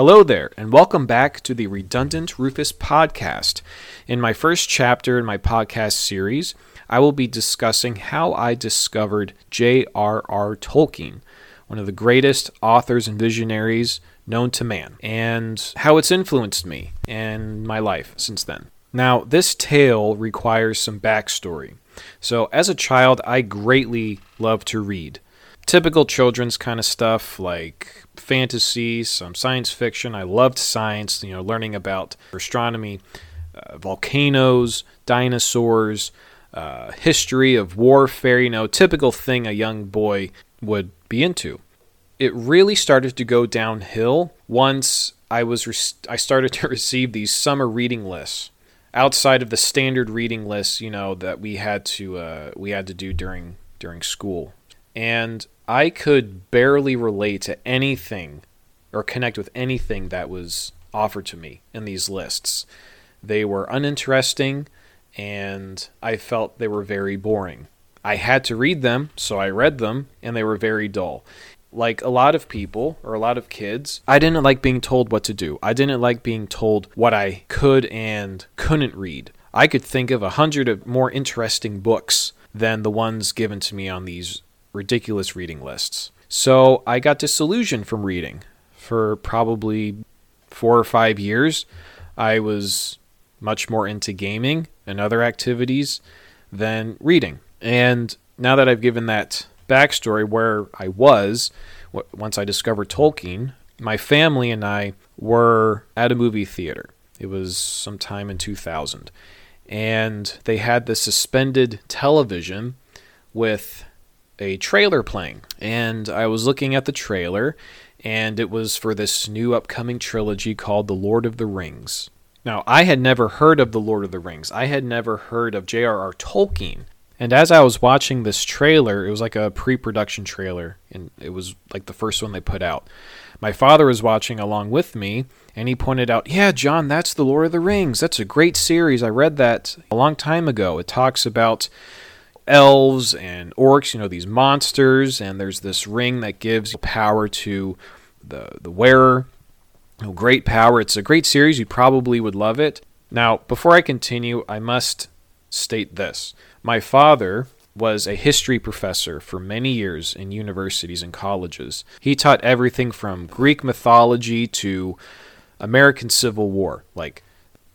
Hello there, and welcome back to the Redundant Rufus podcast. In my first chapter in my podcast series, I will be discussing how I discovered J.R.R. Tolkien, one of the greatest authors and visionaries known to man, and how it's influenced me and my life since then. Now, this tale requires some backstory. So, as a child, I greatly loved to read. Typical children's kind of stuff like fantasy, some science fiction. I loved science, you know, learning about astronomy, uh, volcanoes, dinosaurs, uh, history of warfare, you know, typical thing a young boy would be into. It really started to go downhill once I was re- I started to receive these summer reading lists outside of the standard reading lists, you know, that we had to uh, we had to do during during school. And I could barely relate to anything or connect with anything that was offered to me in these lists. They were uninteresting and I felt they were very boring. I had to read them, so I read them, and they were very dull. Like a lot of people or a lot of kids, I didn't like being told what to do. I didn't like being told what I could and couldn't read. I could think of a hundred more interesting books than the ones given to me on these ridiculous reading lists. So I got disillusioned from reading for probably four or five years. I was much more into gaming and other activities than reading. And now that I've given that backstory where I was once I discovered Tolkien, my family and I were at a movie theater. It was sometime in 2000. And they had the suspended television with a trailer playing, and I was looking at the trailer, and it was for this new upcoming trilogy called The Lord of the Rings. Now, I had never heard of The Lord of the Rings. I had never heard of J.R.R. Tolkien. And as I was watching this trailer, it was like a pre production trailer, and it was like the first one they put out. My father was watching along with me, and he pointed out, Yeah, John, that's The Lord of the Rings. That's a great series. I read that a long time ago. It talks about elves and orcs, you know, these monsters, and there's this ring that gives power to the the wearer. Oh, great power. It's a great series. You probably would love it. Now, before I continue, I must state this. My father was a history professor for many years in universities and colleges. He taught everything from Greek mythology to American Civil War, like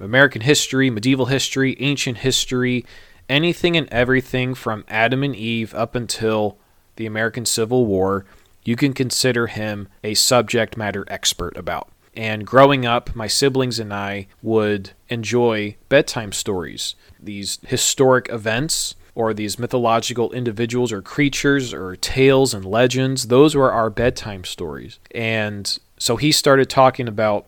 American history, medieval history, ancient history, anything and everything from Adam and Eve up until the American Civil War, you can consider him a subject matter expert about. And growing up, my siblings and I would enjoy bedtime stories, these historic events or these mythological individuals or creatures or tales and legends. Those were our bedtime stories. And so he started talking about,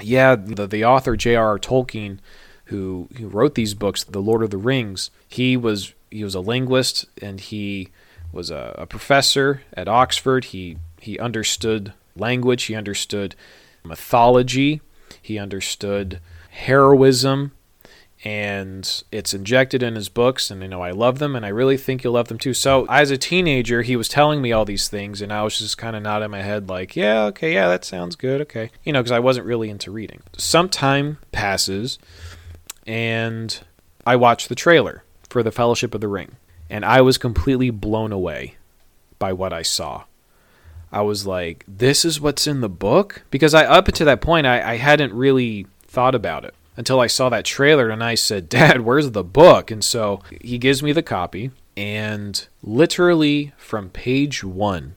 yeah, the, the author J.R.R. Tolkien who who wrote these books, The Lord of the Rings, he was he was a linguist and he was a, a professor at Oxford. He he understood language. He understood mythology. He understood heroism and it's injected in his books and you know I love them and I really think you'll love them too. So as a teenager, he was telling me all these things and I was just kind of nodding my head like, yeah, okay, yeah, that sounds good, okay. You know, because I wasn't really into reading. Some time passes and I watched the trailer for The Fellowship of the Ring, and I was completely blown away by what I saw. I was like, this is what's in the book? Because I up to that point I, I hadn't really thought about it until I saw that trailer and I said, Dad, where's the book? And so he gives me the copy, and literally from page one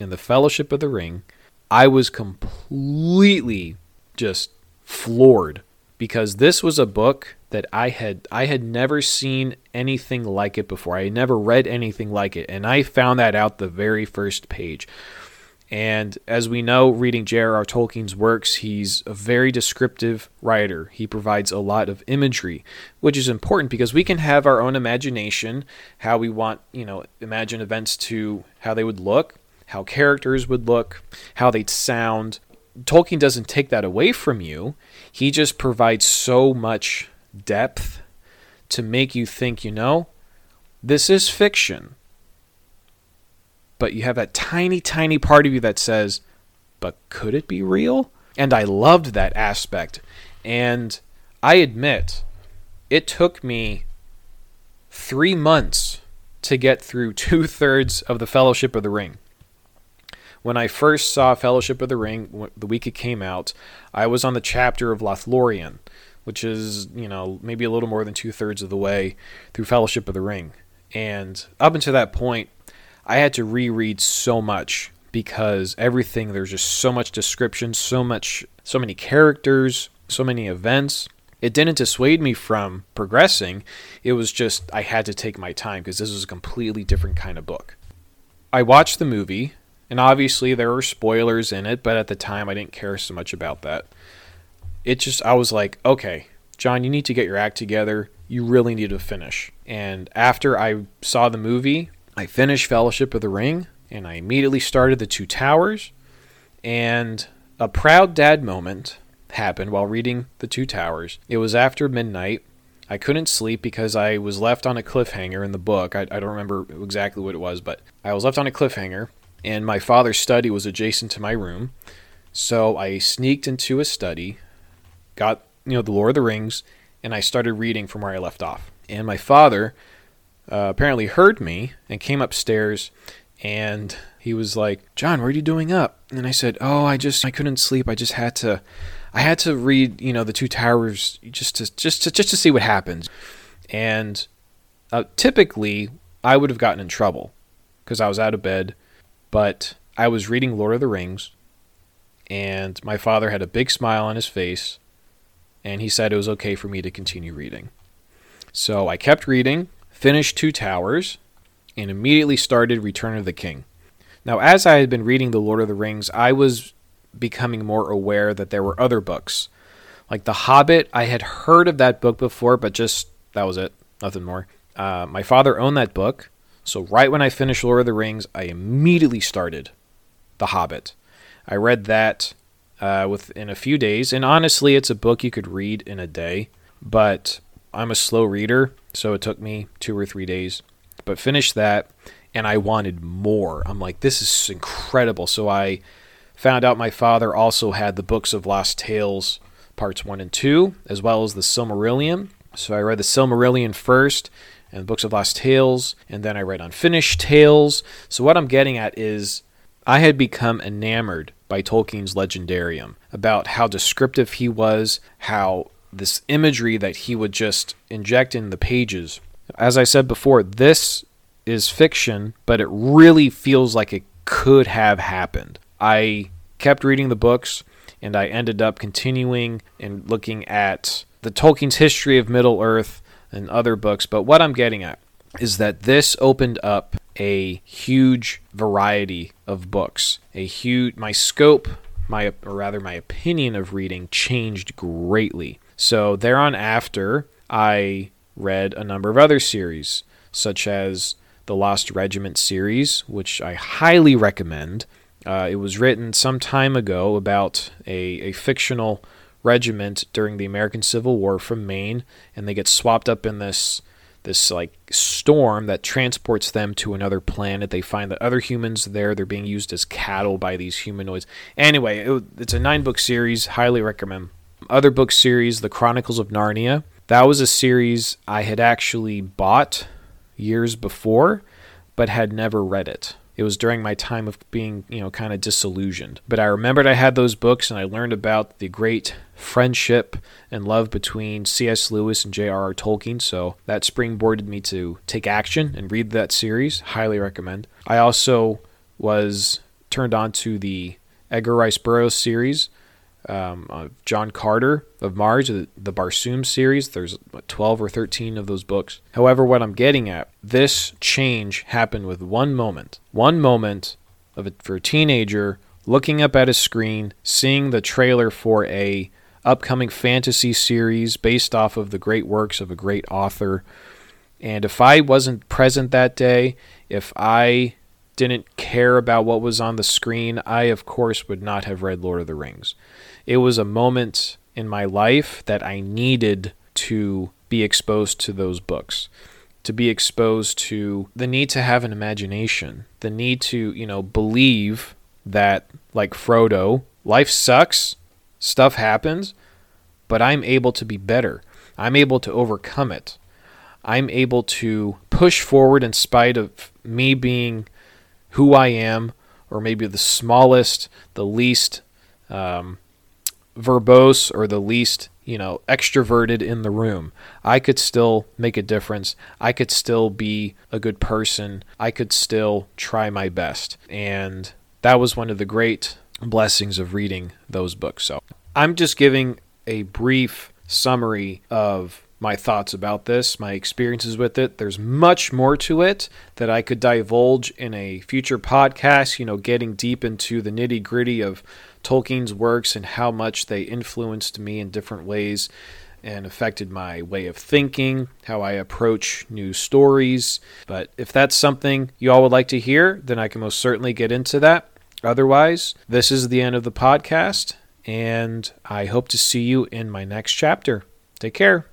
in The Fellowship of the Ring, I was completely just floored because this was a book that I had I had never seen anything like it before. I had never read anything like it, and I found that out the very first page. And as we know, reading J.R.R. Tolkien's works, he's a very descriptive writer. He provides a lot of imagery, which is important because we can have our own imagination, how we want, you know, imagine events to how they would look, how characters would look, how they'd sound. Tolkien doesn't take that away from you. He just provides so much depth to make you think, you know, this is fiction. But you have that tiny, tiny part of you that says, but could it be real? And I loved that aspect. And I admit, it took me three months to get through two thirds of the Fellowship of the Ring. When I first saw Fellowship of the Ring, the week it came out, I was on the chapter of Lothlorien, which is, you know, maybe a little more than two thirds of the way through Fellowship of the Ring. And up until that point, I had to reread so much because everything, there's just so much description, so much, so many characters, so many events. It didn't dissuade me from progressing. It was just, I had to take my time because this was a completely different kind of book. I watched the movie and obviously, there were spoilers in it, but at the time, I didn't care so much about that. It just, I was like, okay, John, you need to get your act together. You really need to finish. And after I saw the movie, I finished Fellowship of the Ring, and I immediately started The Two Towers. And a proud dad moment happened while reading The Two Towers. It was after midnight. I couldn't sleep because I was left on a cliffhanger in the book. I, I, don't remember exactly what it was, but I was left on a cliffhanger and my father's study was adjacent to my room. So I sneaked into his study, got you know the Lord of the Rings, and I started reading from where I left off. And my father uh, apparently heard me and came upstairs, and he was like, "John, what are you doing up?" And I said, "Oh, I just I couldn't sleep. I just had to, I had to read you know the Two Towers just to just to just to see what happens." And uh, typically, I would have gotten in trouble because I was out of bed but I was reading Lord of the Rings, and my father had a big smile on his face, and he said it was okay for me to continue reading. So I kept reading, finished Two Towers, and immediately started Return of the King. Now, as I had been reading The Lord of the Rings, I was becoming more aware that there were other books. Like The Hobbit, I had heard of that book before, but just that was it, nothing more. Uh, my father owned that book, so, right when I finished Lord of the Rings, I immediately started The Hobbit. I read that uh, within a few days, and honestly, it's a book you could read in a day, but I'm a slow reader, so it took me two or three days. But finished that, and I wanted more. I'm like, this is incredible. So, I found out my father also had the books of Lost Tales, parts one and two, as well as the Silmarillion. So, I read the Silmarillion first and books of Lost Tales, and then I read Unfinished Tales. So what I'm getting at is I had become enamored by Tolkien's legendarium about how descriptive he was, how this imagery that he would just inject in the pages. As I said before, this is fiction, but it really feels like it could have happened. I kept reading the books and I ended up continuing and looking at the Tolkien's history of Middle Earth and other books. But what I'm getting at is that this opened up a huge variety of books. A huge my scope, my or rather my opinion of reading changed greatly. So thereon after, I read a number of other series, such as the Lost Regiment series, which I highly recommend. Uh, it was written some time ago about a, a fictional regiment during the American Civil War from Maine, and they get swapped up in this this like storm that transports them to another planet. They find that other humans there. They're being used as cattle by these humanoids. Anyway, it, it's a nine book series. Highly recommend. Other book series, The Chronicles of Narnia. That was a series I had actually bought years before, but had never read it. It was during my time of being, you know, kind of disillusioned. But I remembered I had those books and I learned about the great friendship and love between C.S. Lewis and J.R.R. Tolkien. So that springboarded me to take action and read that series. Highly recommend. I also was turned on to the Edgar Rice Burroughs series um, uh, John Carter of Mars, the, the Barsoom series. There's what, 12 or 13 of those books. However, what I'm getting at, this change happened with one moment. One moment of a, for a teenager looking up at a screen, seeing the trailer for a upcoming fantasy series based off of the great works of a great author. And if I wasn't present that day, if I didn't care about what was on the screen, I, of course, would not have read Lord of the Rings. It was a moment in my life that I needed to be exposed to those books, to be exposed to the need to have an imagination, the need to, you know, believe that, like Frodo, life sucks, Stuff happens, but I'm able to be better. I'm able to overcome it. I'm able to push forward in spite of me being who I am, or maybe the smallest, the least um, verbose, or the least you know extroverted in the room. I could still make a difference. I could still be a good person. I could still try my best, and that was one of the great blessings of reading those books. So I'm just giving a brief summary of my thoughts about this, my experiences with it. There's much more to it that I could divulge in a future podcast, you know, getting deep into the nitty gritty of Tolkien's works and how much they influenced me in different ways and affected my way of thinking, how I approach new stories. But if that's something you all would like to hear, then I can most certainly get into that. Otherwise, this is the end of the podcast, and I hope to see you in my next chapter. Take care.